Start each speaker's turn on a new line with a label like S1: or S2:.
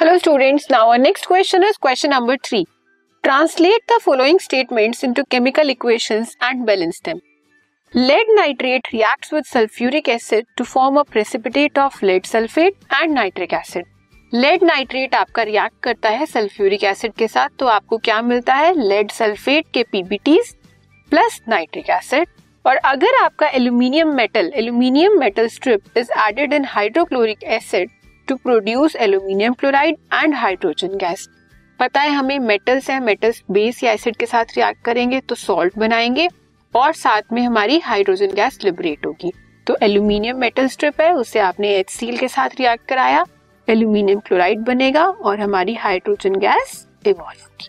S1: Hello students now our next question is question number three translate the following statements into chemical equations and balance them lead nitrate reacts with sulphuric acid to form a precipitate of lead sulphate and nitric acid lead nitrate आपका react करता है sulphuric acid के साथ तो आपको क्या मिलता है? लेड सल्फेट के पीबीटीज प्लस नाइट्रिक एसिड और अगर आपका aluminium metal aluminium metal strip is added in hydrochloric acid to produce aluminium chloride and hydrogen gas पता है हमें मेटल्स है मेटल्स बेस या एसिड के साथ रिएक्ट करेंगे तो सॉल्ट बनाएँगे और साथ में हमारी हाइड्रोजन गैस लिबरेट होगी। तो एल्यूमिनियम मेटल स्ट्रिप है, उसे आपने एच के साथ रिएक्ट कराया एल्यूमिनियम क्लोराइड बनेगा और हमारी हाइड्रोजन गैस इवॉल्व होगी।